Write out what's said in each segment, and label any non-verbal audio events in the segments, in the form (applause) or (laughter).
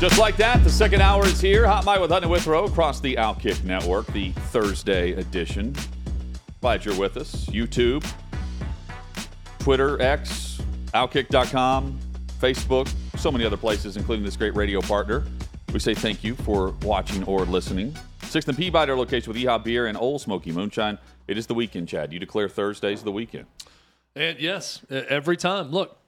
Just like that, the second hour is here. Hot Mic with Hutton Withrow across the Outkick Network, the Thursday edition. Glad you're with us. YouTube, Twitter, X, Outkick.com, Facebook, so many other places, including this great radio partner. We say thank you for watching or listening. Sixth and Peabody, our location with Yee-Haw Beer and Ole Smoky Moonshine. It is the weekend, Chad. You declare Thursdays the weekend. And yes, every time. Look,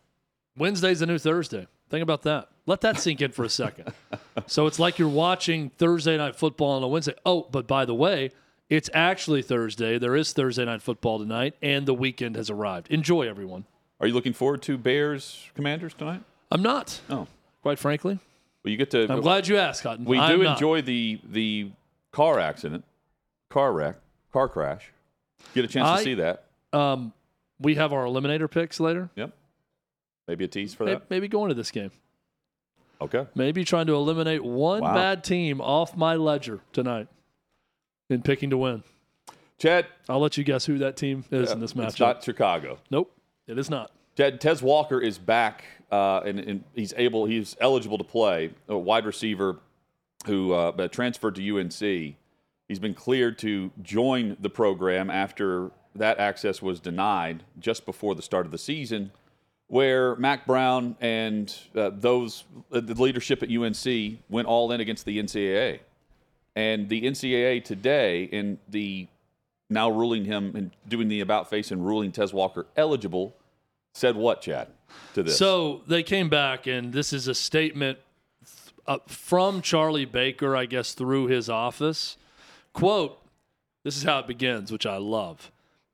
Wednesday's a new Thursday. Think about that. Let that sink in for a second. (laughs) so it's like you're watching Thursday night football on a Wednesday. Oh, but by the way, it's actually Thursday. There is Thursday night football tonight, and the weekend has arrived. Enjoy, everyone. Are you looking forward to Bears Commanders tonight? I'm not, Oh, quite frankly. well, you get to. I'm glad you asked, Hutton. We I'm do not. enjoy the the car accident, car wreck, car crash. Get a chance I- to see that. Um, we have our eliminator picks later. Yep. Maybe a tease for that. Maybe going to this game. Okay. Maybe trying to eliminate one Wow. bad team off my ledger tonight in picking to win. Chad, I'll let you guess who that team is in this it's matchup. not Chicago. Nope, it is not. Chad, Tez Walker is back, uh, and, and he's able, he's eligible to play. A wide receiver who uh, transferred to UNC. He's been cleared to join the program after that access was denied just before the start of the season, where Mack Brown and uh, those uh, the leadership at UNC went all in against the NCAA, and the NCAA today in the now ruling him and doing the about face and ruling Tez Walker eligible said what, Chad, to this? So they came back, and this is a statement uh, from Charlie Baker, I guess, through his office. Quote, this is how it begins, which I love.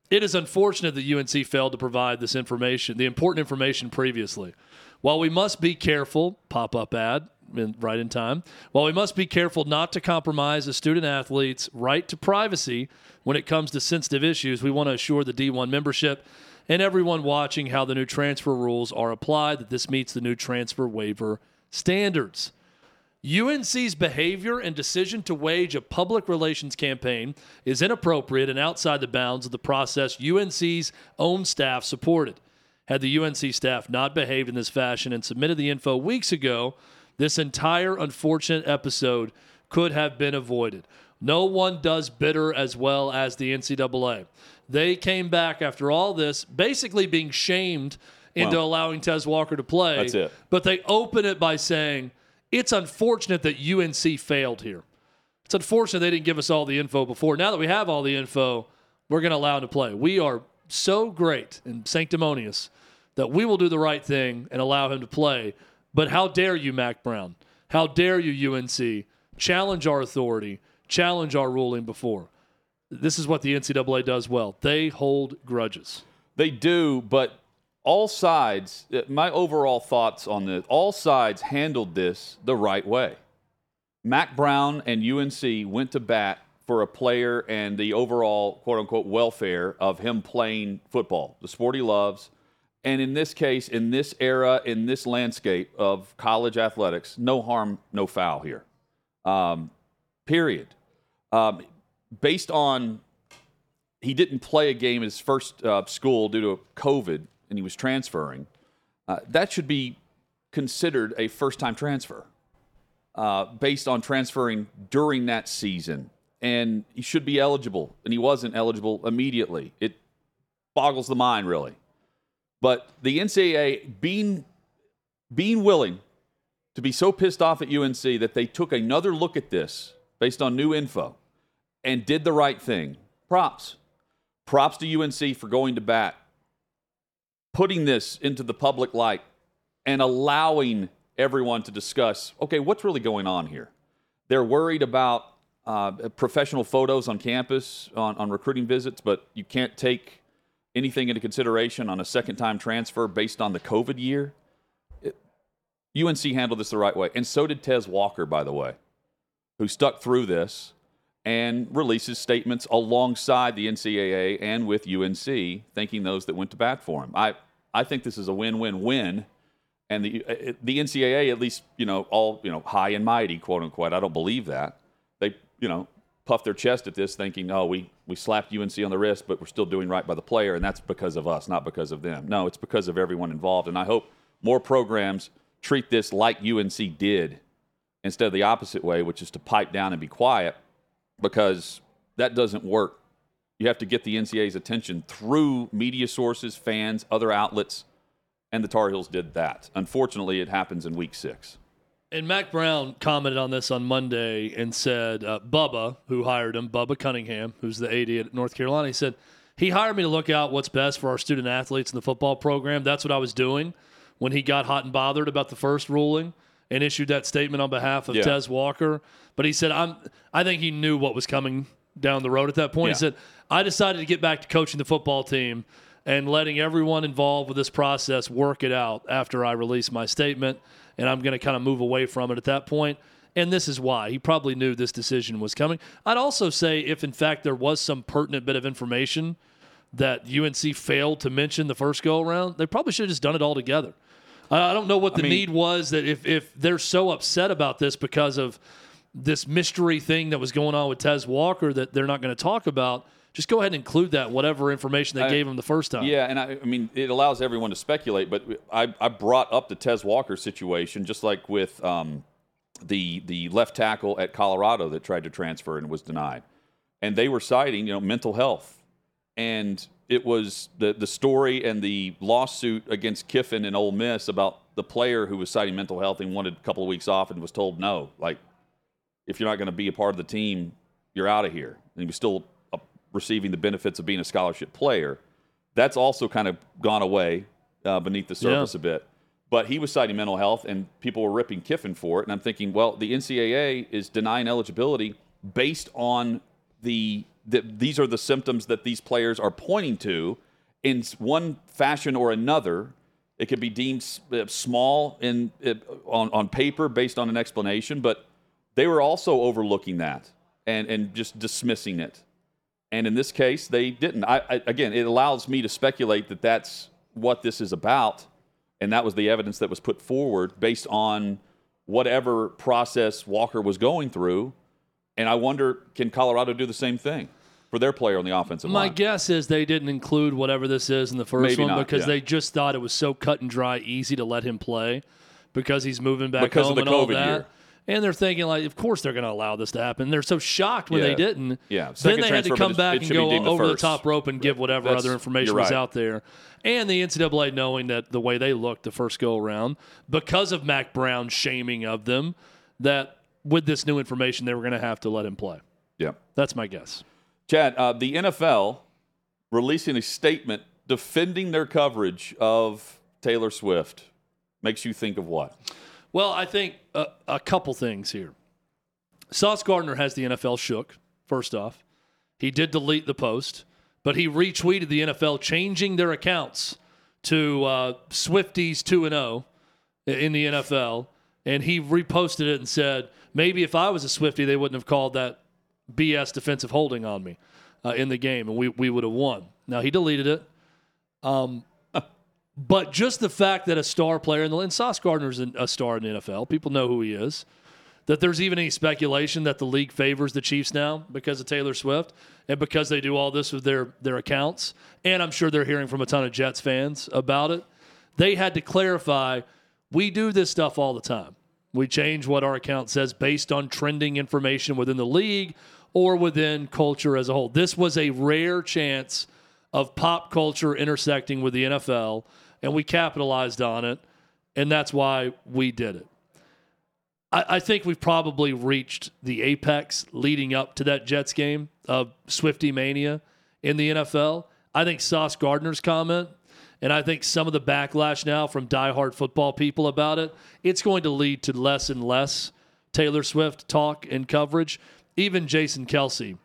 It is unfortunate that UNC failed to provide this information, the important information previously. While we must be careful, pop up ad, in, right in time. While we must be careful not to compromise a student athlete's right to privacy when it comes to sensitive issues, we want to assure the D1 membership and everyone watching how the new transfer rules are applied that this meets the new transfer waiver standards. UNC's behavior and decision to wage a public relations campaign is inappropriate and outside the bounds of the process UNC's own staff supported. Had the UNC staff not behaved in this fashion and submitted the info weeks ago, this entire unfortunate episode could have been avoided. No one does bitter as well as the NCAA. They came back after all this, basically being shamed into Wow. allowing Tez Walker to play. That's it. But they open it by saying, it's unfortunate that UNC failed here. It's unfortunate they didn't give us all the info before. Now that we have all the info, we're going to allow him to play. We are so great and sanctimonious that we will do the right thing and allow him to play. But how dare you, Mack Brown? How dare you, UNC? Challenge our authority, challenge our ruling before. This is what the NCAA does well. They hold grudges. They do, but all sides, uh, my overall thoughts on this, all sides handled this the right way. Mack Brown and UNC went to bat for a player and the overall quote unquote welfare of him playing football, the sport he loves. And in this case, in this era, in this landscape of college athletics, no harm, no foul here. Um, period. Um, based on he didn't play a game at his first uh, school due to COVID and he was transferring, uh, that should be considered a first time transfer uh, based on transferring during that season. And he should be eligible, and he wasn't eligible immediately. It boggles the mind, really. But the NCAA being, being willing to be so pissed off at UNC that they took another look at this based on new info and did the right thing. Props. Props to UNC for going to bat, putting this into the public light, and allowing everyone to discuss okay, what's really going on here? They're worried about uh, professional photos on campus, on, on recruiting visits, but you can't take anything into consideration on a second time transfer based on the COVID year. It, UNC handled this the right way. And so did Tez Walker, by the way, who stuck through this and releases statements alongside the NCAA and with UNC, thanking those that went to bat for him. I, I think this is a win win win. And the, uh, the NCAA, at least, you know, all, you know, high and mighty, quote unquote, I don't believe that. They, you know, puff their chest at this, thinking, "Oh, we we slapped UNC on the wrist, but we're still doing right by the player, and that's because of us, not because of them." No, it's because of everyone involved, and I hope more programs treat this like UNC did, instead of the opposite way, which is to pipe down and be quiet, because that doesn't work. You have to get the NCAA's attention through media sources, fans, other outlets, and the Tar Heels did that. Unfortunately, it happens in Week Six. And Mack Brown commented on this on Monday and said, uh, Bubba, who hired him, Bubba Cunningham, who's the AD at North Carolina, he said, he hired me to look out what's best for our student athletes in the football program. That's what I was doing when he got hot and bothered about the first ruling and issued that statement on behalf of Yeah. Tez Walker. But he said, I'm, I think he knew what was coming down the road at that point. Yeah. He said, I decided to get back to coaching the football team and letting everyone involved with this process work it out after I release my statement. And I'm going to kind of move away from it at that point. And this is why. He probably knew this decision was coming. I'd also say if, in fact, there was some pertinent bit of information that UNC failed to mention the first go around, they probably should have just done it all together. I I don't know what the mean- need was that if, if they're so upset about this because of this mystery thing that was going on with Tez Walker that they're not going to talk about, just go ahead and include that, whatever information they I- gave him the first time. Yeah, and I, I mean, it allows everyone to speculate. But I, I brought up the Tez Walker situation, just like with um, the the left tackle at Colorado that tried to transfer and was denied, and they were citing you know mental health, and it was the the story and the lawsuit against Kiffin and Ole Miss about the player who was citing mental health and wanted a couple of weeks off and was told no, like if you're not going to be a part of the team, you're out of here. And he was still uh, receiving the benefits of being a scholarship player. That's also kind of gone away uh, beneath the surface Yeah. a bit. But he was citing mental health, and people were ripping Kiffin for it. And I'm thinking, well, the NCAA is denying eligibility based on the, the these are the symptoms that these players are pointing to in one fashion or another. It could be deemed uh, small in uh, on on paper based on an explanation, but they were also overlooking that and and just dismissing it. And in this case, they didn't. I, I, again, it allows me to speculate that that's what this is about, and that was the evidence that was put forward based on whatever process Walker was going through. And I wonder, can Colorado do the same thing for their player on the offensive My line? My guess is they didn't include whatever this is in the first Maybe one not, because yeah. they just thought it was so cut and dry, easy to let him play because he's moving back Because of home the and all COVID that. year. And they're thinking like, of course they're going to allow this to happen. They're so shocked when Yeah. they didn't. Yeah. Then they had to come back and go deemed the over the top rope and give whatever That's- other information you're was out there. And the NCAA knowing that the way they looked the first go around because of Mack Brown's shaming of them, that with this new information they were going to have to let him play. yeah. That's my guess. Chad, uh, the NFL releasing a statement defending their coverage of Taylor Swift makes you think of what? Well, I think a, a couple things here. Sauce Gardner has the NFL shook, first off. He did delete the post, but he retweeted the NFL changing their accounts to uh, Swifties 2 and 0 in the NFL. And he reposted it and said, maybe if I was a Swifty, they wouldn't have called that BS defensive holding on me uh, in the game, and we, we would have won. Now, he deleted it. Um, but just the fact that a star player, and, and Sauce an- a star in the NFL, people know who he is, that there's even any speculation that the league favors the Chiefs now because of Taylor Swift and because they do all this with their, their accounts. And I'm sure they're hearing from a ton of Jets fans about it. They had to clarify we do this stuff all the time. We change what our account says based on trending information within the league or within culture as a whole. This was a rare chance of pop culture intersecting with the NFL, and we capitalized on it, and that's why we did it. I, I think we've probably reached the apex leading up to that Jets game of Swifty mania in the NFL. I think Sauce Gardner's comment, and I think some of the backlash now from diehard football people about it, it's going to lead to less and less Taylor Swift talk and coverage. Even Jason Kelce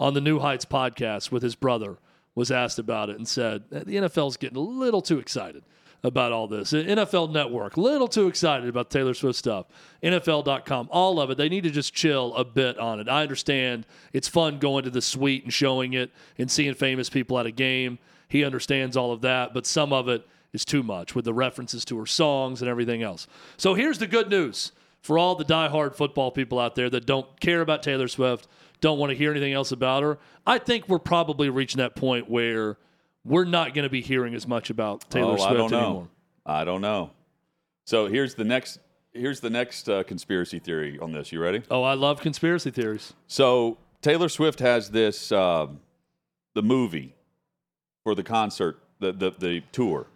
on the New Heights podcast with his brother was asked about it and said eh, the NFL's getting a little too excited about all this. Eh, NFL Network, little too excited about Taylor Swift stuff. NFL.com, all of it. They need to just chill a bit on it. I understand it's fun going to the suite and showing it and seeing famous people at a game. He understands all of that, but some of it is too much with the references to her songs and everything else. So here's the good news for all the diehard football people out there that don't care about Taylor Swift, don't want to hear anything else about her. I think we're probably reaching that point where we're not going to be hearing as much about Taylor oh, Swift I don't know. anymore. I don't know. So here's the next here's the next uh, conspiracy theory on this. You ready? Oh, I love conspiracy theories. So Taylor Swift has this uh, the movie for the concert, the the, the tour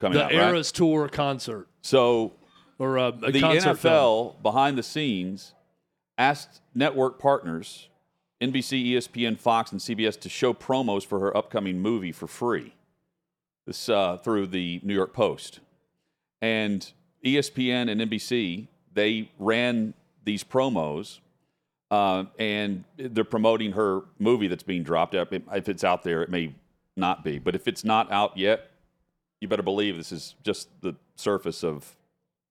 coming The out. Eras right? Tour concert So or uh, a the concert NFL film. behind the scenes asked network partners NBC, ESPN, Fox, and CBS to show promos for her upcoming movie for free. This uh, through the New York Post, and ESPN and NBC they ran these promos, uh, and they're promoting her movie that's being dropped. If it's out there, it may not be, but if it's not out yet, you better believe this is just the surface of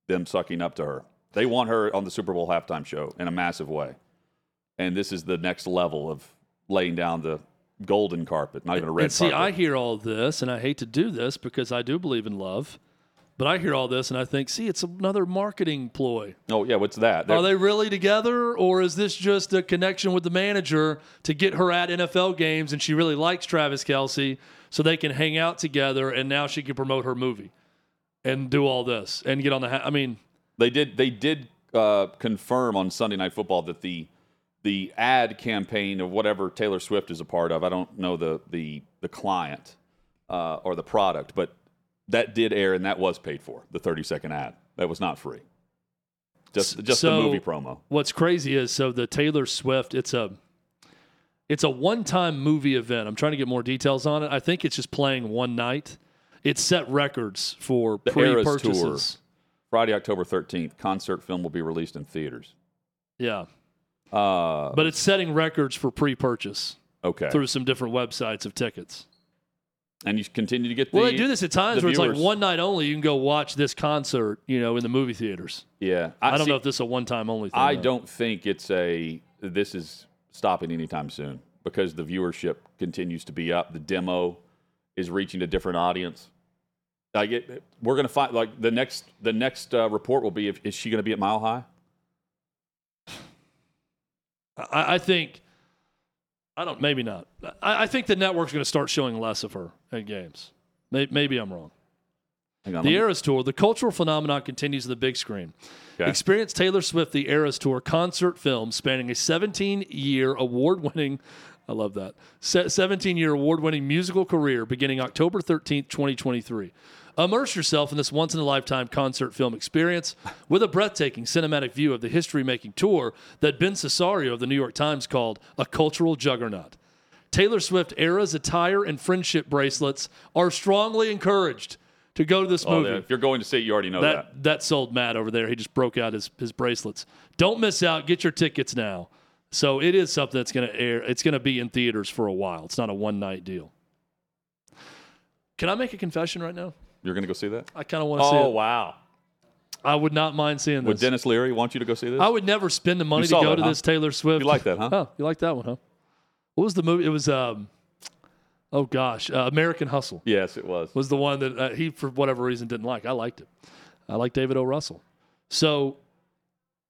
them sucking up to her. They want her on the Super Bowl halftime show in a massive way. And this is the next level of laying down the golden carpet, not even a red and see, carpet. I hear all this, and I hate to do this because I do believe in love. But I hear all this, and I think, see, it's another marketing ploy. oh, yeah, what's that? Are they really together, or is this just a connection with the manager to get her at NFL games and she really likes Travis Kelce so they can hang out together and now she can promote her movie and do all this and get on the. Ha- I mean, They did. They did uh, confirm on Sunday Night Football that the the ad campaign of whatever Taylor Swift is a part of. I don't know the the the client uh, or the product, but that did air and that was paid for. The thirty second ad that was not free. Just just So- the movie promo. what's crazy is so the Taylor Swift, it's a. It's a one-time movie event. I'm trying to get more details on it. I think it's just playing one night. It set records for pre-purchases. Friday, October thirteenth, concert film will be released in theaters. Yeah, Uh, but it's setting records for pre-purchase okay, through some different websites of tickets. and you continue to get the Well, they do this at times where it's like viewers- one night only. You can go watch this concert, you know, in the movie theaters. Yeah, I, don't see, know if this is a one-time only thing. I though. don't think it's a this is stopping anytime soon because the viewership continues to be up. The demo is reaching a different audience. Like it, we're going to find like the next the next uh, report will be if, is she going to be at Mile High? I, I think. I don't. Maybe not. I, I think the network's going to start showing less of her at games. Maybe, maybe I'm wrong. The Eras Tour, the cultural phenomenon continues on the big screen. Okay. Experience Taylor Swift, the Eras Tour concert film spanning a 17 year award winning, I love that, 17 year award winning musical career beginning October 13th, 2023. Immerse yourself in this once in a lifetime concert film experience with a breathtaking cinematic view of the history making tour that Ben Sisario of the New York Times called a cultural juggernaut. Taylor Swift era's attire and friendship bracelets are strongly encouraged to go to this Oh, movie. if you're going to see it, you already know that. That that sold Matt over there. He just broke out his his bracelets. Don't miss out. Get your tickets now. So it is something that's going to air. It's going to be in theaters for a while. It's not a one night deal. Can I make a confession right now? You're going to go see that? I kind of want to see it. Oh wow! I would not mind seeing this. Would this. Denis Leary want you to go see this? I would never spend the money to saw go that, to huh? this Taylor Swift. You like that, huh? Oh, you like that one, huh? What was the movie? It was um, oh gosh, uh, American Hustle. yes, it was. was the one that uh, he, for whatever reason, didn't like. I liked it. I like David O. Russell. So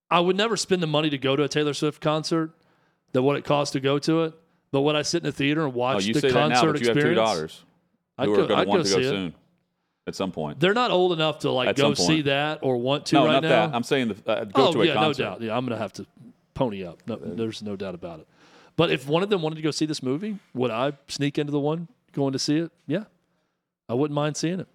I would never spend the money to go to a Taylor Swift concert than what it costs to go to it. But when I sit in a theater and Oh, watch you the say that concert now, but you have experience, two daughters I'd who go, are going I'd to want go to go see it. soon at some point. They're not old enough to like At go some see that or want to no, right not now. that. I'm saying the, uh, go oh to a yeah, concert. no doubt. Yeah, I'm gonna have to pony up. No, there's no doubt about it. But if one of them wanted to go see this movie, would I sneak into the one going to see it? Yeah, I wouldn't mind seeing it.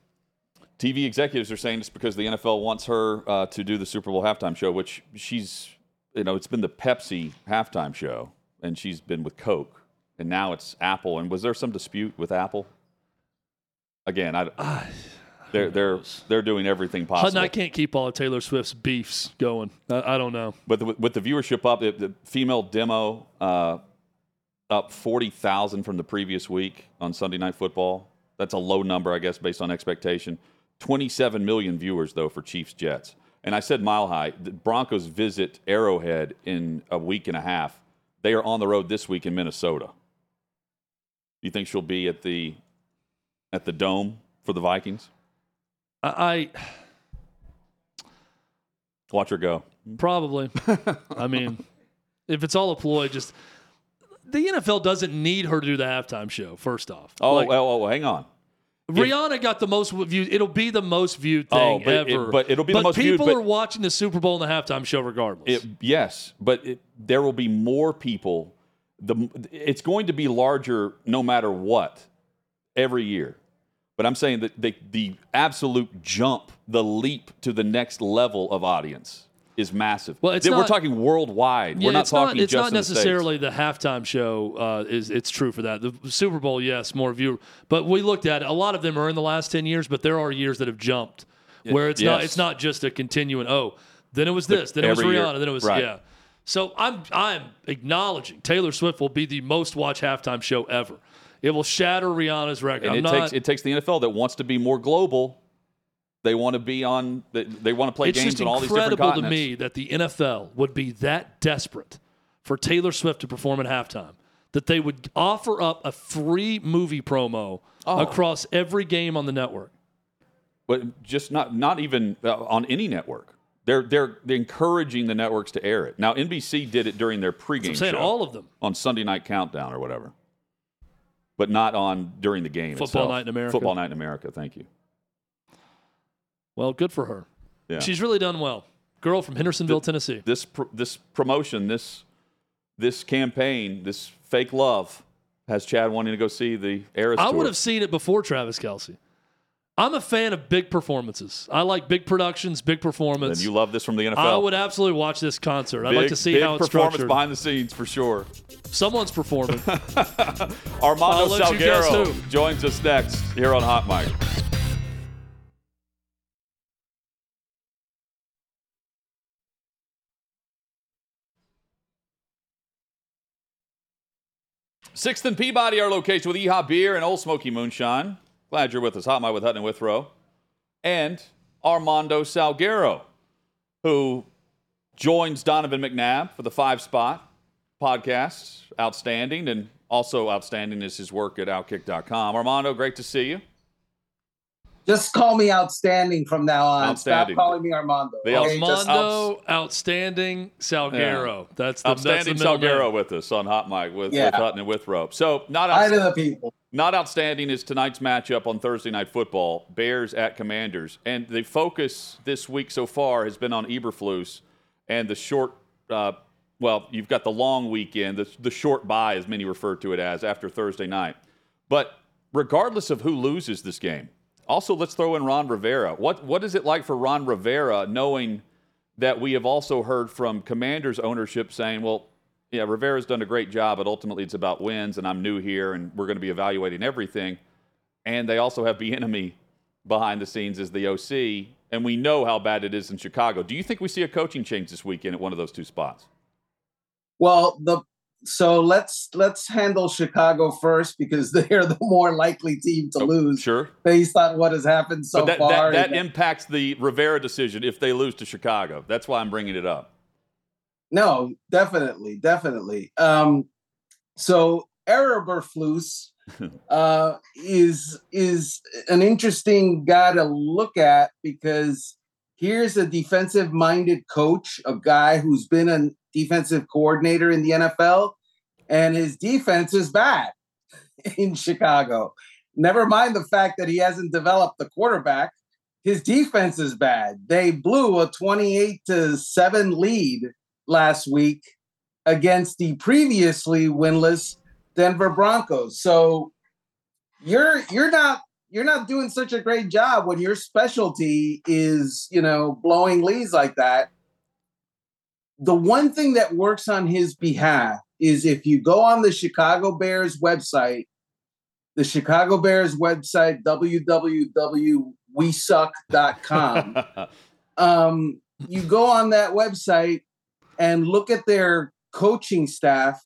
TV executives are saying it's because the NFL wants her uh, to do the Super Bowl halftime show, which she's, you know, it's been the Pepsi halftime show, and she's been with Coke, and now it's Apple. And was there some dispute with Apple? Again, I, they're they're they're doing everything Hutton, possible. I can't keep all of Taylor Swift's beefs going. I, I don't know. But the, with the viewership up, the, the female demo uh, up 40,000 from the previous week on Sunday Night Football. That's a low number, I guess, based on expectation. 27 million viewers, though, for Chiefs Jets. And I said mile high. The Broncos visit Arrowhead in a week and a half. They are on the road this week in Minnesota. Do you think she'll be at the at the dome for the Vikings? I, I Watch her go. probably. I mean, if it's all a ploy, just the NFL doesn't need her to do the halftime show. First off, Oh, Like, oh, oh, hang on. Rihanna got the most viewed. It'll be the most viewed Oh, thing but it- ever. but it'll be the most viewed, people but- are watching the Super Bowl and the halftime show regardless. It, yes, but it, there will be more people. The it's going to be larger no matter what every year. But I'm saying that the, the absolute jump, the leap to the next level of audience is massive. Well, it's That we're talking worldwide. Yeah, we're not it's talking not, it's not in the necessarily the, halftime show. Uh, is it's true for that. The Super Bowl, yes, more viewer. But we looked at it. A lot of them are in the last ten years, but there are years that have jumped where it's not. It's not just a continuing. Oh, then it was this. Then it was every year. Rihanna. Then it was Right. yeah. So I'm I'm acknowledging Taylor Swift will be the most watched halftime show ever. It will shatter Rihanna's record. And I'm it not, takes it takes the NFL that wants to be more global. They want to be on. They, they want to play games on all these different incredible to me that the NFL would be that desperate for Taylor Swift to perform at halftime that they would offer up a free movie promo Oh. across every game on the network. but just not not even uh, on any network. They're, they're they're encouraging the networks to air it. Now NBC did it during their pregame I'm saying show all of them. on Sunday Night Countdown or whatever, but not on during the game. Football itself. Night in America. Football Night in America. Thank you. Well, good for her. Yeah. She's really done well. Girl from Hendersonville, Tennessee. this pr- this promotion, this this campaign, this fake love has Chad wanting to go see the Eras I tour. would have seen it before Travis Kelce. I'm a fan of big performances. I like big productions, big performance. And you love this from the NFL. I would absolutely watch this concert. I'd like to see big how it's performance structured. behind the scenes for sure. Someone's performing. (laughs) Armando I'll let you guess Salguero joins us next here on Hot Mic. Sixth and Peabody, our location with Yee-Haw Beer and Ole Smoky Moonshine. Glad you're with us. Hot Mic with Hutton and Withrow. And Armando Salguero, who joins Donovan McNabb for the five spot podcast. Outstanding. And also outstanding is his work at outkick.com. Armando, great to see you. Just call me outstanding from now on. Outstanding. Stop calling me Armando. The okay? Just- Armando, outstanding Salguero. That's the outstanding that's the Salguero name. with us on Hot Mic with, Yeah. with Hutton and Withrow. So not Hi outstanding. to the people. Not outstanding is tonight's matchup on Thursday Night Football, Bears at Commanders. And the focus this week so far has been on Eberflus and the short, uh, well, you've got the long weekend, the, the short bye, as many refer to it as, after Thursday night. But regardless of who loses this game, also let's throw in Ron Rivera. What, what is it like for Ron Rivera knowing that we have also heard from Commanders ownership saying, well, yeah, Rivera's done a great job, but ultimately it's about wins, and I'm new here, and we're going to be evaluating everything. And they also have Bieniemy behind the scenes as the OC, and we know how bad it is in Chicago. Do you think we see a coaching change this weekend at one of those two spots? Well, the so let's let's handle Chicago first because (laughs) they're the more likely team to Oh, lose Sure. based on what has happened so but that, far. that, that impacts the Rivera decision if they lose to Chicago. That's why I'm bringing it up. No, definitely, definitely. Um, so Eberflus (laughs) uh, is is an interesting guy to look at because here's a defensive-minded coach, a guy who's been a defensive coordinator in the NFL, and his defense is bad (laughs) in Chicago. Never mind the fact that he hasn't developed the quarterback. His defense is bad. They blew a 28 to 7 lead last week against the previously winless Denver Broncos. So you're you're not you're not doing such a great job when your specialty is, you know, blowing leads like that. The one thing that works on his behalf is if you go on the Chicago Bears website, the Chicago Bears website, www.wesuck.com (laughs) um, you go on that website and look at their coaching staff.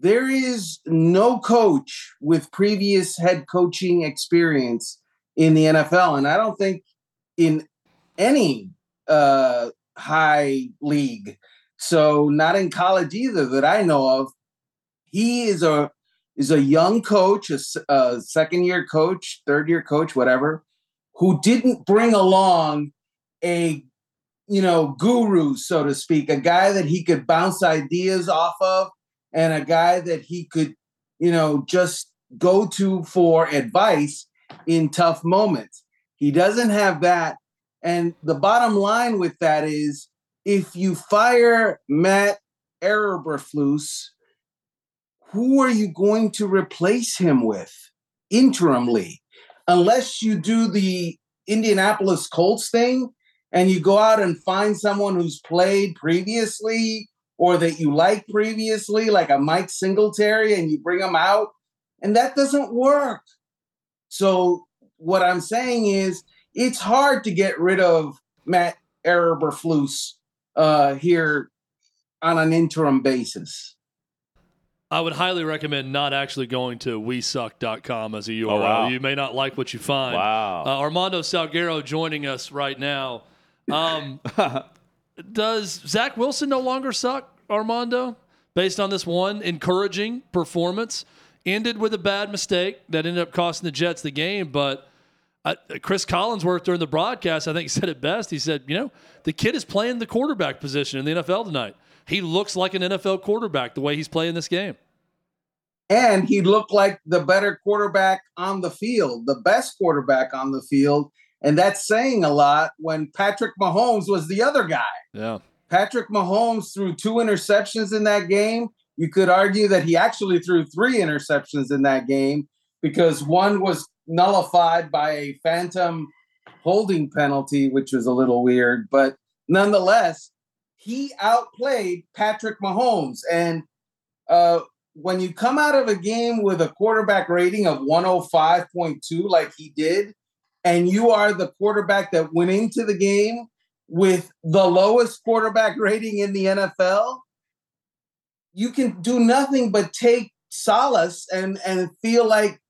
There is no coach with previous head coaching experience in the NFL, and I don't think in any uh, high league. So not in college either that I know of. He is a is a young coach, a, a second year coach, third year coach, whatever, who didn't bring along a you know guru, so to speak, a guy that he could bounce ideas off of, and a guy that he could you know just go to for advice in tough moments. He doesn't have that. And the bottom line with that is if you fire Matt Eberflus, who are you going to replace him with interimly? Unless you do the Indianapolis Colts thing and you go out and find someone who's played previously or that you like previously, like a Mike Singletary, and you bring them out, and that doesn't work. So, what I'm saying is, it's hard to get rid of Matt Eberflus uh, here on an interim basis. I would highly recommend not actually going to wesuck.com as a URL. Oh, wow. You may not like what you find. Wow. Uh, Armando Salguero joining us right now. Um, (laughs) does Zach Wilson no longer suck, Armando? Based on this one encouraging performance, ended with a bad mistake that ended up costing the Jets the game, but uh, Chris Collinsworth during the broadcast, I think, (laughs) said it best. He said, "You know, the kid is playing the quarterback position in the NFL tonight. He looks like an NFL quarterback the way he's playing this game." And he looked like the better quarterback on the field, the best quarterback on the field, and that's saying a lot when Patrick Mahomes was the other guy. Yeah. Patrick Mahomes threw two interceptions in that game. You could argue that he actually threw three interceptions in that game because one was nullified by a phantom holding penalty, which was a little weird. But nonetheless, he outplayed Patrick Mahomes. And uh, when you come out of a game with a quarterback rating of 105.2, like he did, and you are the quarterback that went into the game with the lowest quarterback rating in the NFL, you can do nothing but take solace and, and feel like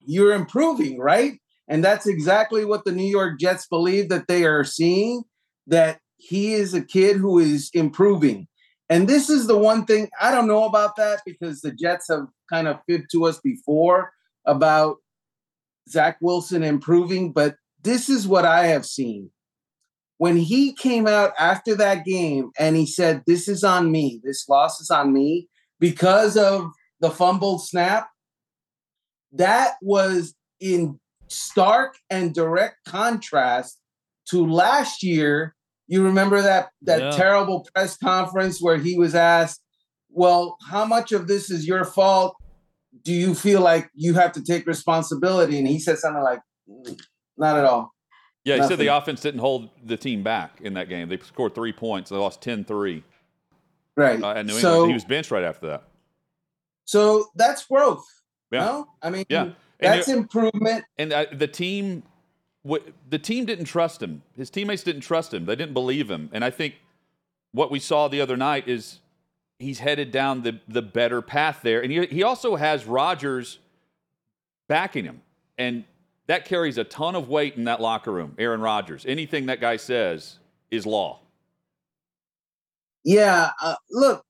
you're improving, right? And that's exactly what the New York Jets believe that they are seeing that he is a kid who is improving. And this is the one thing I don't know about that because the Jets have kind of fibbed to us before about Zach Wilson improving, but this is what I have seen. When he came out after that game and he said, This is on me, this loss is on me because of the fumbled snap, that was in stark and direct contrast to last year. You remember that that yeah. terrible press conference where he was asked, "Well, how much of this is your fault? Do you feel like you have to take responsibility?" And he said something like, mm, "Not at all." Yeah, he Nothing. said the offense didn't hold the team back in that game. They scored three points. They lost 10-3. Right. Uh, New so, He was benched right after that. So that's growth. Yeah. No? I mean, yeah. that's improvement. And uh, the team, w- the team didn't trust him. His teammates didn't trust him. They didn't believe him. And I think what we saw the other night is he's headed down the the better path there. And he he also has Rodgers backing him, and that carries a ton of weight in that locker room. Aaron Rodgers. Anything that guy says is law. Yeah. Uh, look,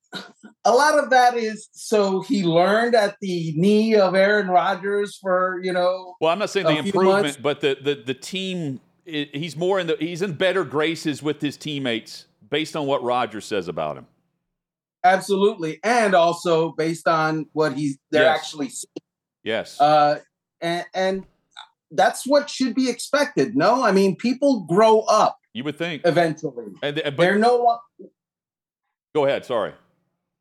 a lot of that is so he learned at the knee of Aaron Rodgers for you know. Well, I'm not saying the improvement, but the the the team. He's more in the he's in better graces with his teammates based on what Rodgers says about him. Absolutely, and also based on what he's they're yes. actually seeing. Yes. Uh, and and that's what should be expected. No, I mean people grow up. You would think eventually, and, but, they're no. One Go ahead. Sorry.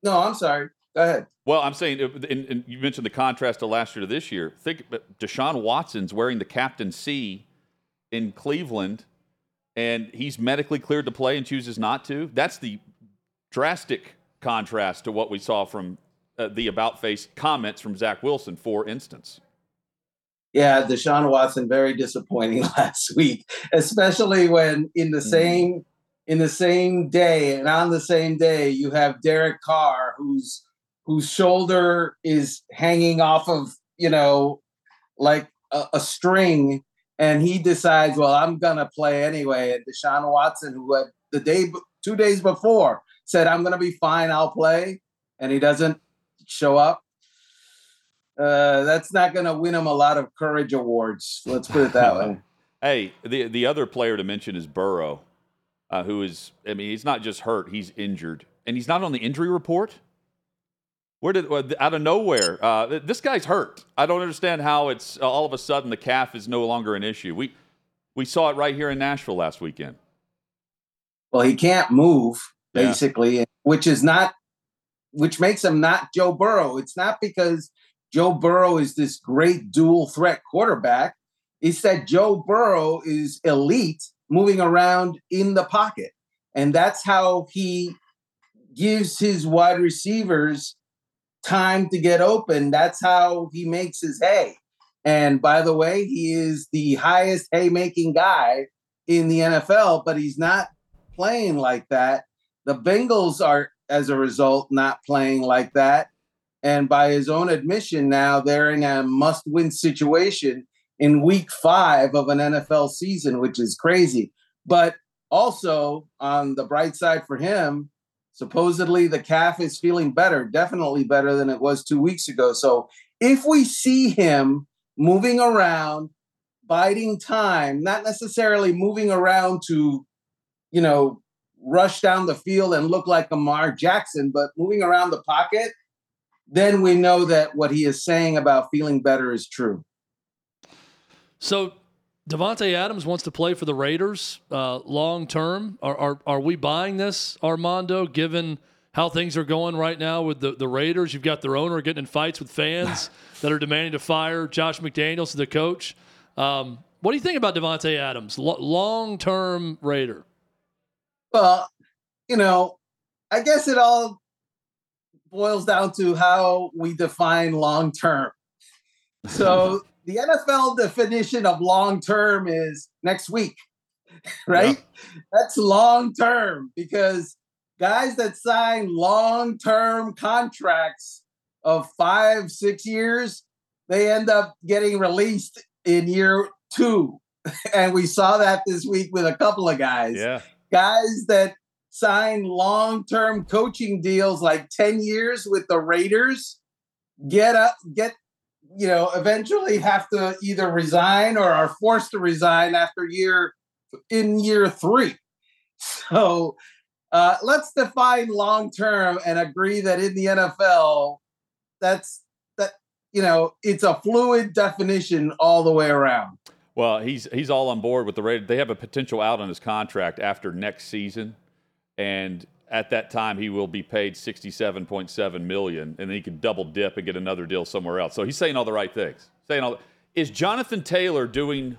No, I'm sorry. Go ahead. Well, I'm saying, and, and you mentioned the contrast to last year to this year. Think Deshaun Watson's wearing the captain C in Cleveland, and he's medically cleared to play and chooses not to. That's the drastic contrast to what we saw from uh, the about face comments from Zach Wilson, for instance. Yeah, Deshaun Watson very disappointing (laughs) last week, especially when in the mm. same in the same day and on the same day you have Derek Carr who's whose shoulder is hanging off of, you know, like a, a string, and he decides, well, I'm gonna play anyway. And Deshaun Watson, who had the day two days before said, I'm gonna be fine, I'll play, and he doesn't show up. Uh, that's not going to win him a lot of courage awards. Let's put it that way. (laughs) Hey, the the other player to mention is Burrow, uh, who is I mean he's not just hurt, he's injured, and he's not on the injury report. Where did out of nowhere? Uh, this guy's hurt. I don't understand how it's uh, all of a sudden the calf is no longer an issue. We we saw it right here in Nashville last weekend. Well, he can't move basically, yeah. which is not which makes him not Joe Burrow. It's not because Joe Burrow is this great dual threat quarterback. It's that Joe Burrow is elite moving around in the pocket. And that's how he gives his wide receivers time to get open. That's how he makes his hay. And by the way, he is the highest haymaking guy in the NFL, but he's not playing like that. The Bengals are, as a result, not playing like that. And by his own admission, now they're in a must win situation in week five of an NFL season, which is crazy. But also, on the bright side for him, supposedly the calf is feeling better, definitely better than it was two weeks ago. So if we see him moving around, biding time, not necessarily moving around to, you know, rush down the field and look like Lamar Jackson, but moving around the pocket, then we know that what he is saying about feeling better is true. So Davante Adams wants to play for the Raiders uh, long term. Are, are, are we buying this, Armando? Given how things are going right now with the, the Raiders, you've got their owner getting in fights with fans (laughs) that are demanding to fire Josh McDaniels, the coach. Um, what do you think about Davante Adams, L- long term Raider? Well, you know, I guess it all boils down to how we define long term. So (laughs) the NFL definition of long term is next week, (laughs) right? Yeah. That's long term because guys that sign long term contracts of five, six years, they end up getting released in year two. (laughs) And we saw that this week with a couple of guys. Yeah. Guys that sign long term coaching deals like 10 years with the Raiders get up, get you know, eventually have to either resign or are forced to resign after year in year three. (laughs) So uh, let's define long term and agree that in the NFL, that's that you know it's a fluid definition all the way around. Well, he's he's all on board with the Raiders. They have a potential out on his contract after next season, and at that time he will be paid 67.7 million and then he can double dip and get another deal somewhere else. So he's saying all the right things. Saying all is jonathan taylor doing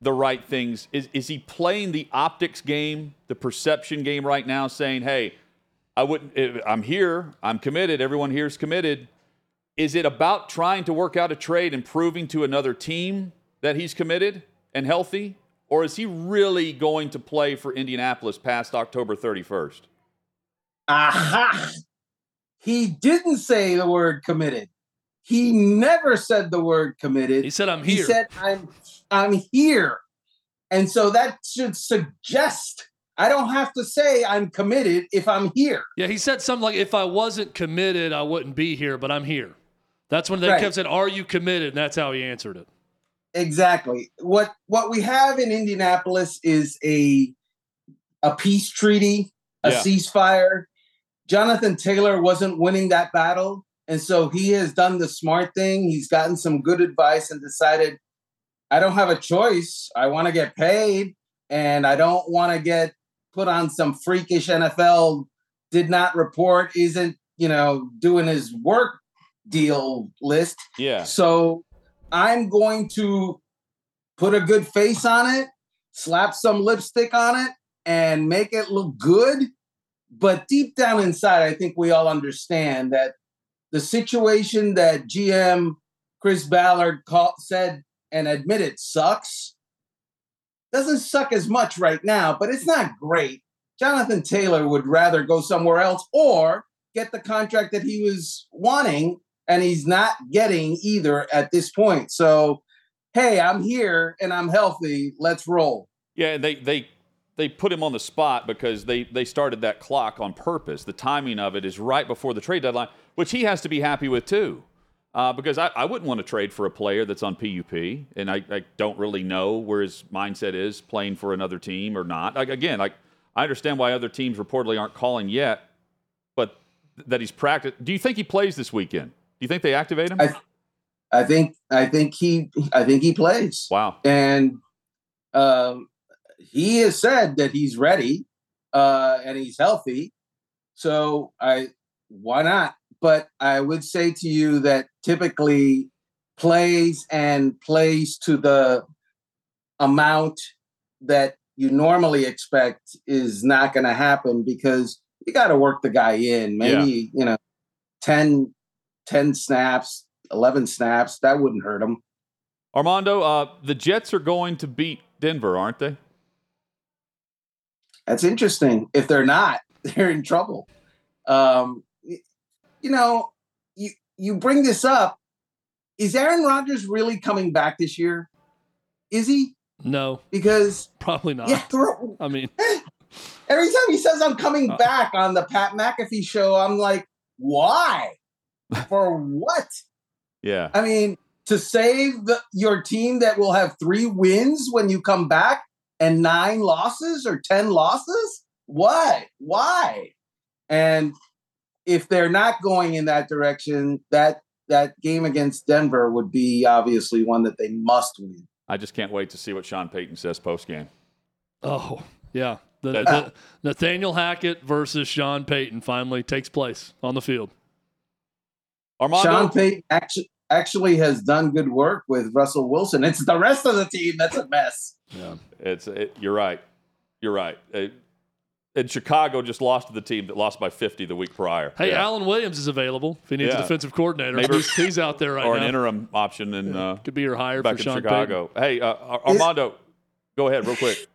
the right things? Is, is he playing the optics game the perception game right now saying hey i wouldn't eh, i'm here. I'm committed. Everyone here is committed. Is it about trying to work out a trade and proving to another team that he's committed and healthy or is he really going to play for indianapolis past october 31st Aha! He didn't say the word committed. He never said the word committed. He said, I'm here. He said, I'm, I'm here. And so that should suggest I don't have to say I'm committed if I'm here. Yeah, he said something like, if I wasn't committed, I wouldn't be here, but I'm here. That's when they right. kept saying, Are you committed? And that's how he answered it. Exactly. What what we have in Indianapolis is a a peace treaty, a yeah. ceasefire, Jonathan Taylor wasn't winning that battle. And so he has done the smart thing. He's gotten some good advice and decided, I don't have a choice. I want to get paid and I don't want to get put on some freakish NFL did not report, isn't, you know, doing his work deal list. Yeah. So I'm going to put a good face on it, slap some lipstick on it, and make it look good but deep down inside, I think we all understand that the situation that GM Chris Ballard called, said and admitted sucks doesn't suck as much right now, but it's not great. Jonathan Taylor would rather go somewhere else or get the contract that he was wanting, and he's not getting either at this point. So, hey, I'm here and I'm healthy. Let's roll. Yeah, they they they put him on the spot because they they started that clock on purpose. The timing of it is right before the trade deadline, which he has to be happy with too. Uh, because I, I wouldn't want to trade for a player that's on PUP, and I, I don't really know where his mindset is playing for another team or not. Like, again, like I understand why other teams reportedly aren't calling yet, but that he's practiced. Do you think he plays this weekend? Do you think they activate him? I, I think I think he I think he plays. wow. and um, he has said that he's ready uh, and he's healthy. So I why not? But I would say to you that typically plays and plays to the amount that you normally expect is not going to happen because you got to work the guy in. Maybe you know 10, 10 snaps, eleven snaps. That wouldn't hurt him. Armando, uh, the Jets are going to beat Denver, aren't they? That's interesting. If they're not, (laughs) they're in trouble. Um, you know, you you bring this up. Is Aaron Rodgers really coming back this year? Is he? No, Because (laughs) probably not. yeah, throw, I mean, (laughs) every time he says I'm coming Uh. back on the Pat McAfee show, I'm like, why? For what? Yeah. I mean, to save the, your team that will have three wins when you come back and nine losses or 10 losses? What? Why? And if they're not going in that direction, that that game against Denver would be obviously one that they must win. I just can't wait to see what Sean Payton says post game. oh yeah, the, the- Nathaniel Hackett versus Sean Payton finally takes place on the field. Armando, Sean Payton actually actually has done good work with Russell Wilson. It's the rest of the team that's a mess. Yeah. it's it, you're right. You're right. Uh, and Chicago just lost to the team that lost by 50 the week prior. Hey, Yeah. Alan Williams is available if he needs Yeah. a defensive coordinator. Maybe- he's, he's out there right or now. Or an interim option in uh, Could be your hire back for in Sean Chicago. Hey, uh, Ar- Armando, go ahead real quick.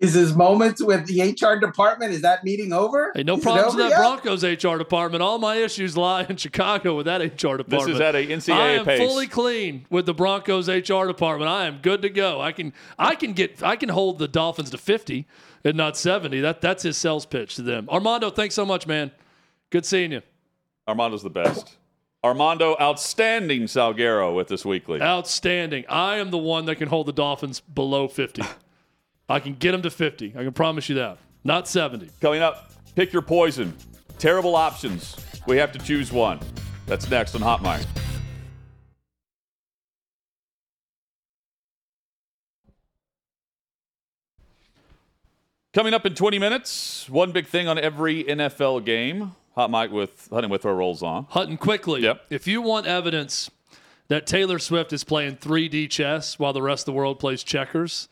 Is his moment with the HR department is that meeting over? Hey, no Is problems with over that yet? Broncos HR department. All my issues lie in Chicago with that HR department. This is at a NCAA I am pace. fully clean with the Broncos HR department. I am good to go. I can I can get I can hold the Dolphins to 50 and not 70. That that's his sales pitch to them. Armando, thanks so much, man. Good seeing you. Armando's the best. Armando, outstanding Salguero with this weekly. Outstanding. I am the one that can hold the Dolphins below 50. (laughs) I can get them to 50. I can promise you that. Not 70. Coming up, pick your poison. Terrible options. We have to choose one. That's next on Hot Mic. Coming up in 20 minutes, one big thing on every NFL game. Hot Mic with Hutton with our rolls on. Hutton, quickly. Yep. If you want evidence that Taylor Swift is playing 3D chess while the rest of the world plays checkers,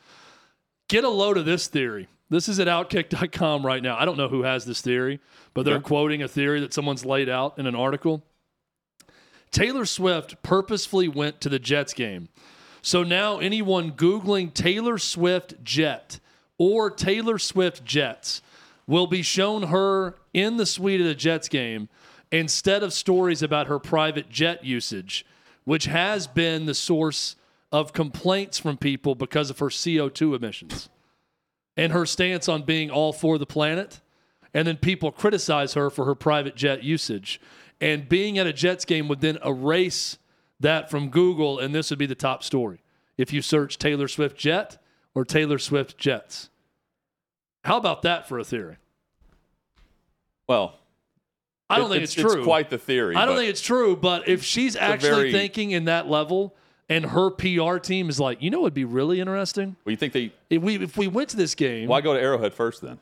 get a load of this theory. This is at outkick.com right now. I don't know who has this theory, but they're Okay. quoting a theory that someone's laid out in an article. Taylor Swift purposefully went to the Jets game. So now anyone Googling Taylor Swift Jet or Taylor Swift Jets will be shown her in the suite of the Jets game instead of stories about her private jet usage, which has been the source of complaints from people because of her CO2 emissions and her stance on being all for the planet. And then people criticize her for her private jet usage. And being at a Jets game would then erase that from Google, and this would be the top story if you search Taylor Swift jet or Taylor Swift jets. How about that for a theory? Well, I don't it- think it's, true. It's quite the theory. I don't think it's true, but if she's actually very- thinking in that level and her PR team is like, you know, what would be really interesting Well, you think they. if we if we went to this game. Why go to Arrowhead first then?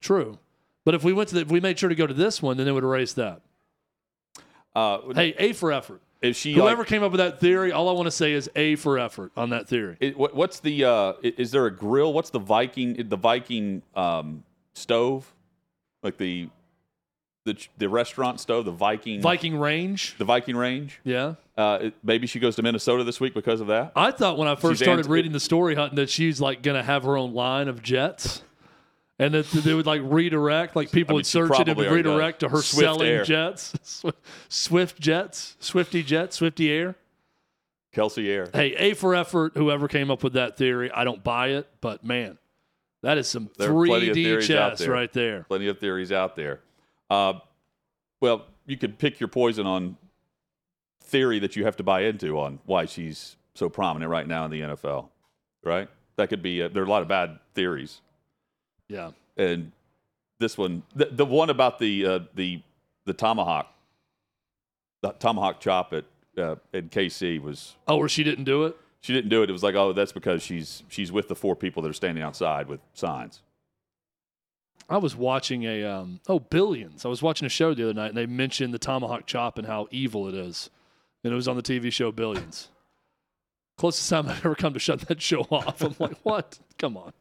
True, but if we went to the, if we made sure to go to this one, then it would erase that. Uh, Hey, A for effort. If she Whoever like, came up with that theory, all I want to say is A for effort on that theory. It, what, what's the? Uh, is there a grill? What's the Viking? The Viking um, stove, like the the the restaurant stove, the Viking Viking range. the Viking range. Yeah. Uh, it- maybe she goes to Minnesota this week because of that. I thought when I first She's started reading the story Hutton that she's like going to have her own line of jets. And that they would like redirect, like people I mean, would search it and would redirect to her Swift selling Air. jets, (laughs) Swift Jets, Swifty Jets, Swifty Air. Kelce Air. Hey, A for effort. Whoever came up with that theory, I don't buy it, but man, that is some There are plenty of 3D theories out chess there. right there. Plenty of theories out there. Uh, well, you could pick your poison on theory that you have to buy into on why she's so prominent right now in the NFL, right? That could be. A, there are a lot of bad theories, Yeah. and this one, the, the one about the uh, the the tomahawk, the tomahawk chop at uh, at KC was Oh, where she didn't do it? she didn't do it. It was like, oh, that's because she's she's with the four people that are standing outside with signs. I was watching a um, oh Billions. I was watching a show the other night, and they mentioned the tomahawk chop and how evil it is, and it was on the TV show Billions. Closest time I've ever come to shut that show (laughs) off. I'm like, what? Come on,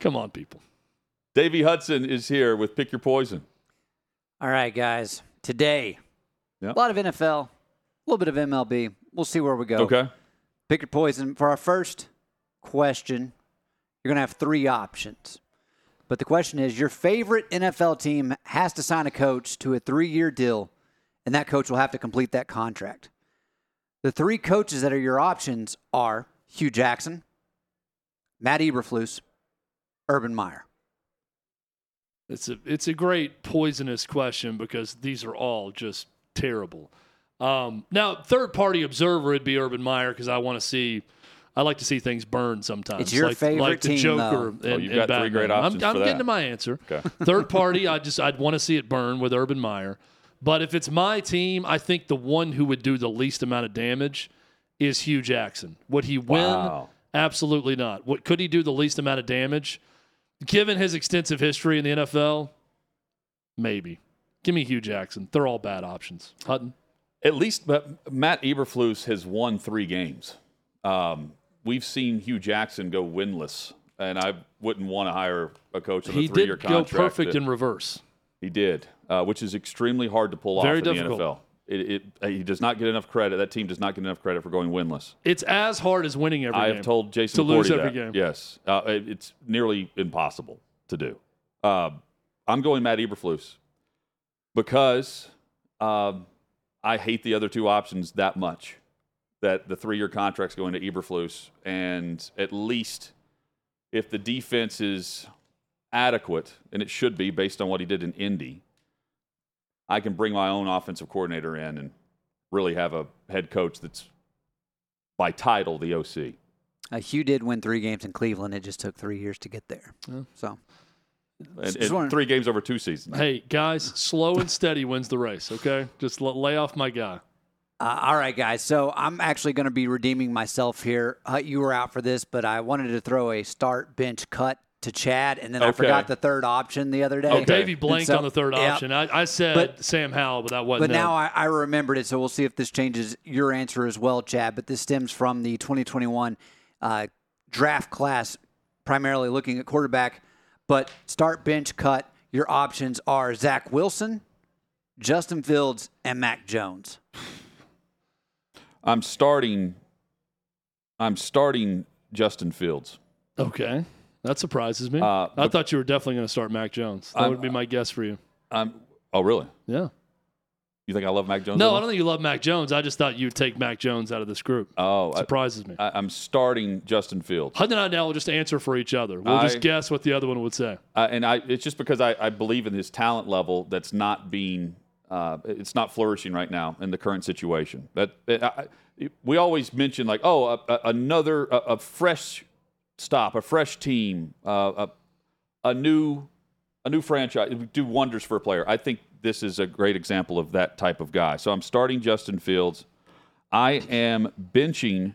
come on, people. Davey Hudson is here with Pick Your Poison. All right, guys. Today, Yeah. a lot of NFL, a little bit of MLB. We'll see where we go. Okay. Pick your poison. For our first question, you're going to have three options. But the question is your favorite NFL team has to sign a coach to a three year deal, and that coach will have to complete that contract. The three coaches that are your options are Hue Jackson, Matt Eberflus, Urban Meyer. It's a it's a great poisonous question because these are all just terrible. Um, now, third party observer would be Urban Meyer because I want to see. I like to see things burn sometimes. It's your like, favorite like the team, Joker. though. And, Oh, you've and got three great options I'm, I'm for getting to my answer. (laughs) Okay. Third party, I just I'd want to see it burn with Urban Meyer. But if it's my team, I think the one who would do the least amount of damage is Hue Jackson. Would he win? Wow. Absolutely not. What could he do the least amount of damage? Given his extensive history in the NFL, maybe. Give me Hue Jackson. They're all bad options. Hutton. At least but Matt Eberflus has won three games. Um, we've seen Hue Jackson go winless, and I wouldn't want to hire a coach on He a three-year did go perfect that- in reverse. he did, uh, which is extremely hard to pull Very off in difficult. the NFL. It, it, uh, he does not get enough credit. That team does not get enough credit for going winless. It's as hard as winning every I game. have told Jason to lose every that. game. Yes, uh, it- it's nearly impossible to do. Uh, I'm going Matt Eberflus because um, I hate the other two options that much. That the three-year contracts go into Eberflus, and at least if the defense is adequate, and it should be based on what he did in Indy, I can bring my own offensive coordinator in and really have a head coach that's by title the OC. Uh, Hue did win three games in Cleveland. It just took three years to get there. So and, and three games over two seasons. Hey, guys, slow and steady wins the race, okay? Just l- lay off my guy. Uh, all right, guys. So I'm actually going to be redeeming myself here. Hut, you were out for this, but I wanted to throw a start bench cut to Chad, and then I forgot the third option the other day. Oh, Davey blanked so- on the third yeah. option. I, I said But- Sam Howell, but that wasn't But now I, I remembered it, so we'll see if this changes your answer as well, Chad. But this stems from the 2021 uh, draft class, primarily looking at quarterback. But start bench cut. Your options are Zach Wilson, Justin Fields, and Mac Jones. I'm starting. I'm starting Justin Fields. Okay. That surprises me. Uh, I thought you were definitely going to start Mac Jones. That I'm- would be my guess for you. I'm. Oh, really? Yeah. You think I love Mac Jones? No, I don't think you love Mac Jones. I just thought you'd take Mac Jones out of this group. Oh, I, Surprises me. I, I'm starting Justin Fields, Hutton and I now will just answer for each other. We'll I- just guess what the other one would say. uh, and I. It's just because I, I believe in his talent level that's not being. Uh, it's not flourishing right now in the current situation. That I, we always mention like, oh, a, a, another a, a fresh stop, a fresh team, uh, a, new a new franchise it would do wonders for a player. I think this is a great example of that type of guy. So I'm starting Justin Fields. I am benching.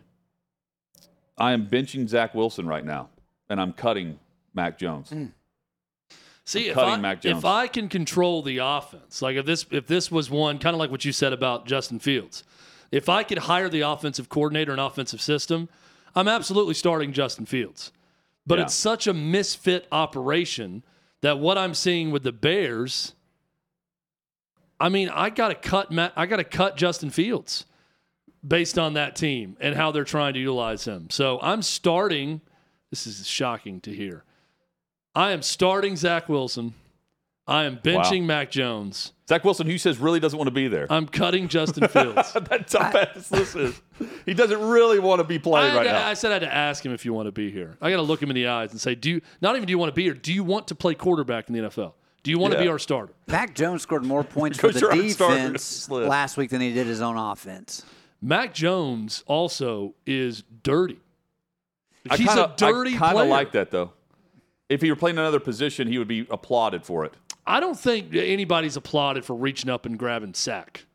I am benching Zach Wilson right now, and I'm cutting Mac Jones. See, if I, if I can control the offense, like if this if this was one kind of like what you said about Justin Fields, if I could hire the offensive coordinator and offensive system, I'm absolutely starting Justin Fields. But Yeah. it's such a misfit operation that what I'm seeing with the Bears, I mean, I got to cut Matt, I got to cut Justin Fields based on that team and how they're trying to utilize him. So I'm starting. This is shocking to hear. I am starting Zach Wilson. I am benching Mac Jones. Zach Wilson, who says really doesn't want to be there. I'm cutting Justin (laughs) Fields. That's how bad this is. He doesn't really want to be playing right I- now. I said I had to ask him if you want to be here. I got to look him in the eyes and say, do you not even do you want to be here? Do you want to play quarterback in the NFL? Do you want to be our starter? Mac Jones scored more (laughs) points for the you're on starter defense (laughs) last week than he did his own offense. Mac Jones also is dirty. He's kinda, a dirty I kind player. of like that though. If he were playing another position, he would be applauded for it. I don't think anybody's applauded for reaching up and grabbing sack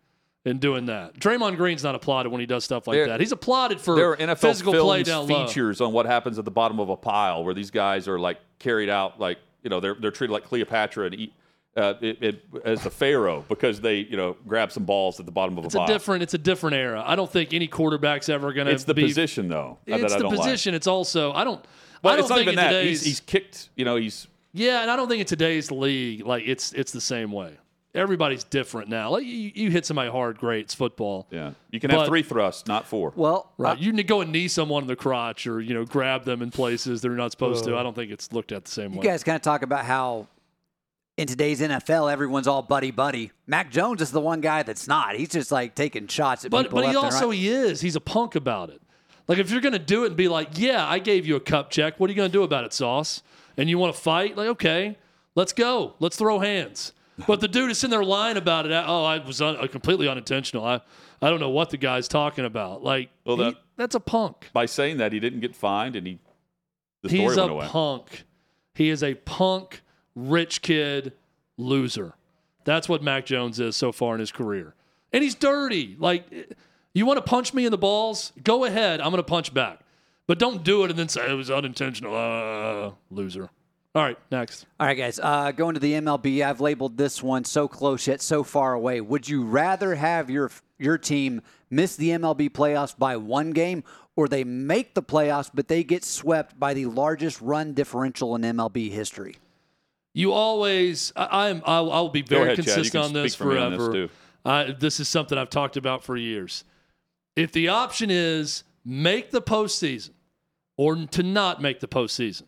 and doing that. Draymond Green's not applauded when he does stuff like There- that. He's applauded for There are NFL physical play down low. features on what happens at the bottom of a pile where these guys are like carried out like you know they're they're treated like Cleopatra and eat, uh, it, it, as the pharaoh because they you know grab some balls at the bottom of It's a a pile. different. It's a different era. I don't think any quarterback's ever going to. it's the be, position though It's the don't like. position. It's also. I don't. But I don't it's not think even that. He's, he's kicked. You know, he's yeah, and I don't think in today's league, like it's it's the same way. Everybody's different now. Like you, you hit somebody hard, great. It's football. yeah. You can have But- three thrusts, not four. Well, Right. you can go and knee someone in the crotch or, you know, grab them in places they're not supposed to. Uh. I don't think it's looked at the same way. you guys kind of talk about how in today's NFL everyone's all buddy buddy. Mac Jones is the one guy that's not. He's just like taking shots at but people. but he left and also right. he is. He's a punk about it. Like if you're gonna do it and be like, Yeah, I gave you a cup check, what are you gonna do about it, Sauce? And you want to fight? Like, okay, let's go. Let's throw hands. But the dude is sitting there lying about it. Oh, I was un- uh, completely unintentional. I, I don't know what the guy's talking about. Like, Well, he- that's a punk. By saying that, he didn't get fined, and he the story He's went a away. punk. He is a punk, rich kid, loser. That's what Mac Jones is so far in his career. And he's dirty. Like, you want to punch me in the balls? Go ahead. I'm going to punch back. But don't do it and then say it was unintentional. Uh, loser. All right, next. All right, guys. Uh, going to the MLB, I've labeled this one so close yet so far away. Would you rather have your your team miss the MLB playoffs by one game, or they make the playoffs but they get swept by the largest run differential in MLB history? You always, I, I'm, I'll, I'll be very ahead, consistent on this for forever. this, too. Uh, this is something I've talked about for years. If the option is make the postseason or to not make the postseason,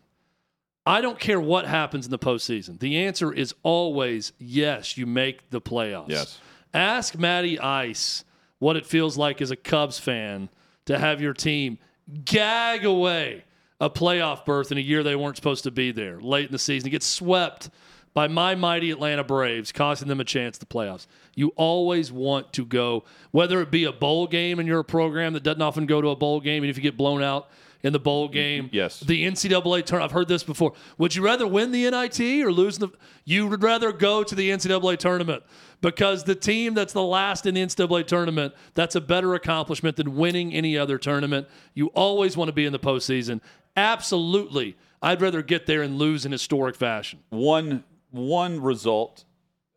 I don't care what happens in the postseason. The answer is always yes, you make the playoffs. Yes. Ask Matty Ice what it feels like as a Cubs fan to have your team gag away a playoff berth in a year they weren't supposed to be there late in the season, get swept by my mighty Atlanta Braves, costing them a chance to the playoffs. You always want to go, whether it be a bowl game and you're a program that doesn't often go to a bowl game, and if you get blown out in the bowl mm-hmm. game, Yes. the NCAA tournament. I've heard this before. Would you rather win the NIT or lose the? You would rather go to the NCAA tournament because the team that's the last in the NCAA tournament that's a better accomplishment than winning any other tournament. You always want to be in the postseason. Absolutely, I'd rather get there and lose in historic fashion. one one result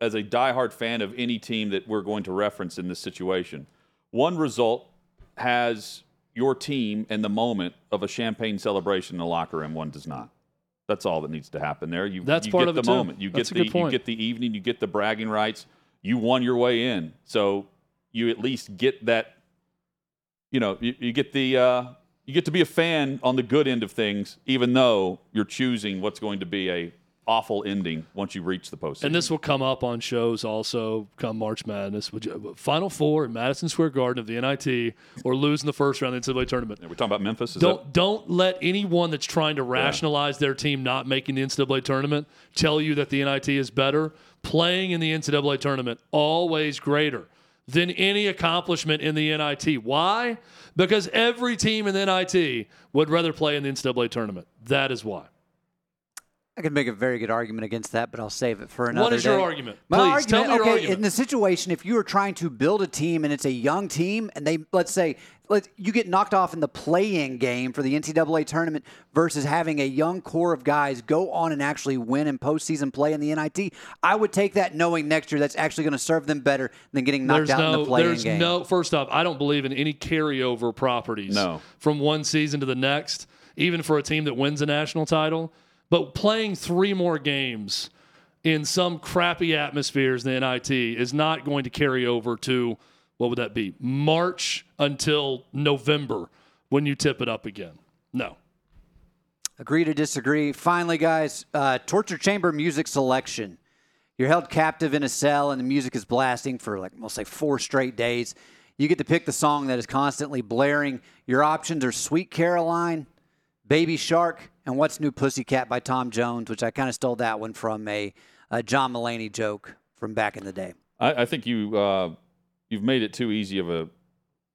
as a diehard fan of any team that we're going to reference in this situation. One result has your team in the moment of a champagne celebration in the locker room. One does not. That's all that needs to happen there. You, That's you part get of the too. moment. You That's get the you get the evening. You get the bragging rights. You won your way in, so you at least get that. You know, you, you get the uh, you get to be a fan on the good end of things, even though you're choosing what's going to be a awful ending once you reach the postseason. And this will come up on shows also come March Madness. Final Four in Madison Square Garden of the NIT or lose in the first round of the NCAA tournament. we're talking about Memphis. Is Don't don't let anyone that's trying to rationalize their team not making the NCAA tournament tell you that the NIT is better. Playing in the NCAA tournament always greater than any accomplishment in the NIT. Why? Because every team in the NIT would rather play in the NCAA tournament. That is why. I could make a very good argument against that, but I'll save it for another What is your argument? My Please, argument, tell me your okay, argument. in the situation, if you are trying to build a team and it's a young team, and they let's say let you get knocked off in the play-in game for the NCAA tournament versus having a young core of guys go on and actually win in postseason play in the NIT, I would take that knowing next year that's actually going to serve them better than getting knocked There's out in the play-in there's game. no. First off, I don't believe in any carryover properties. No. from one season to the next, even for a team that wins a national title. But playing three more games in some crappy atmospheres in the NIT is not going to carry over to what would that be? March until November when you tip it up again. No. Agree to disagree. Finally, guys, uh, torture chamber music selection. You're held captive in a cell and the music is blasting for like, we'll say four straight days. You get to pick the song that is constantly blaring. Your options are Sweet Caroline, Baby Shark, and What's New Pussycat by Tom Jones, which I kind of stole that one from a, a John Mulaney joke from back in the day. I, I think you uh, you've made it too easy of a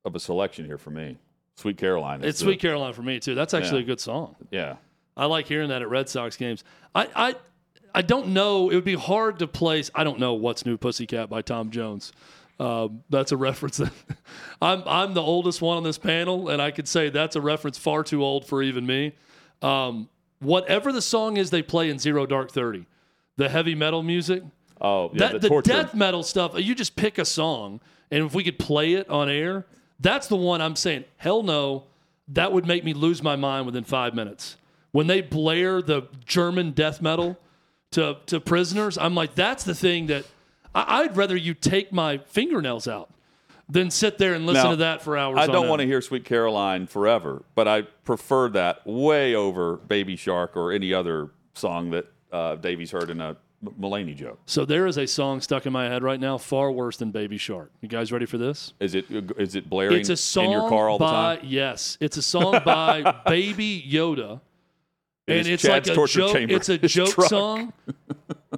of a selection here for me. Sweet Caroline. It's the- Sweet Caroline for me too. That's actually Yeah. a good song. Yeah. I like hearing that at Red Sox games. I, I, I don't know. It would be hard to place. I don't know what's new Pussycat by Tom Jones. Um, that's a reference that (laughs) I'm. I'm the oldest one on this panel, and I could say that's a reference far too old for even me. Um, whatever the song is they play in Zero Dark Thirty, the heavy metal music, Oh, yeah. that, the, the, death metal stuff, you just pick a song, and if we could play it on air, that's the one I'm saying, hell no, that would make me lose my mind within five minutes. When they blare the German death metal to, to prisoners, I'm like, that's the thing that I, I'd rather you take my fingernails out than sit there and listen Now, to that for hours. I don't want to hear Sweet Caroline forever, but I prefer that way over Baby Shark or any other song that uh, Davey's heard in a Mulaney joke. So there is a song stuck in my head right now, far worse than Baby Shark. You guys ready for this? Is it is it blaring It's a song in your car all the by time? yes, it's a song by (laughs) Baby Yoda, It and it's Chad's like a torture joke. chamber. It's a (laughs) joke song.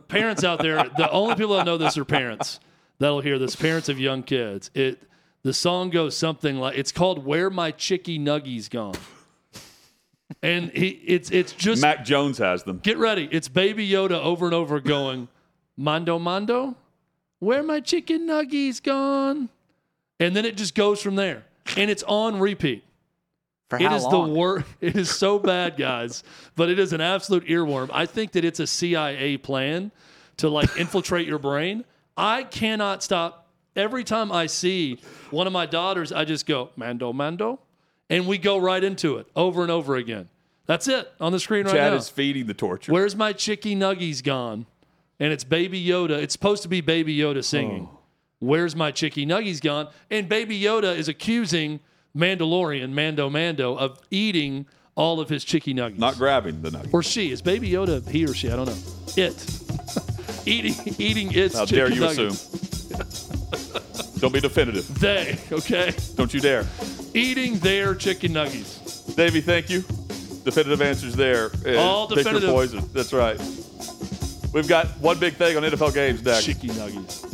parents out there, the only people that know this are parents that'll hear this. Parents of young kids. It the song goes something like it's called "Where My Chicky Nuggies Gone," and he, it's it's just Mac Jones has them. get ready. It's Baby Yoda over and over going, "Mando Mando, where my chicken nuggies gone?" And then it just goes from there, and it's on repeat. For It how is long? the worst. (laughs) It is so bad, guys. but it is an absolute earworm. I think that it's a CIA plan to like infiltrate your brain. I cannot stop. Every time I see one of my daughters, I just go Mando Mando, and we go right into it over and over again. That's it on the screen right Chad now. Chad is feeding the torture. Where's my chicky nuggies gone? And it's Baby Yoda. It's supposed to be Baby Yoda singing. Oh. Where's my chicky nuggies gone? And Baby Yoda is accusing Mandalorian, Mando Mando, of eating all of his chicky nuggies. Not grabbing the nugget. or she. Is Baby Yoda he or she? I don't know. It. (laughs) eating eating its How dare you nuggets. assume? (laughs) Don't be definitive. They, okay? Don't you dare. Eating their chicken nuggets. Davey, thank you. Definitive answers there. All pick your definitive. poison. That's right. We've got one big thing on NFL games next. Chicken nuggies.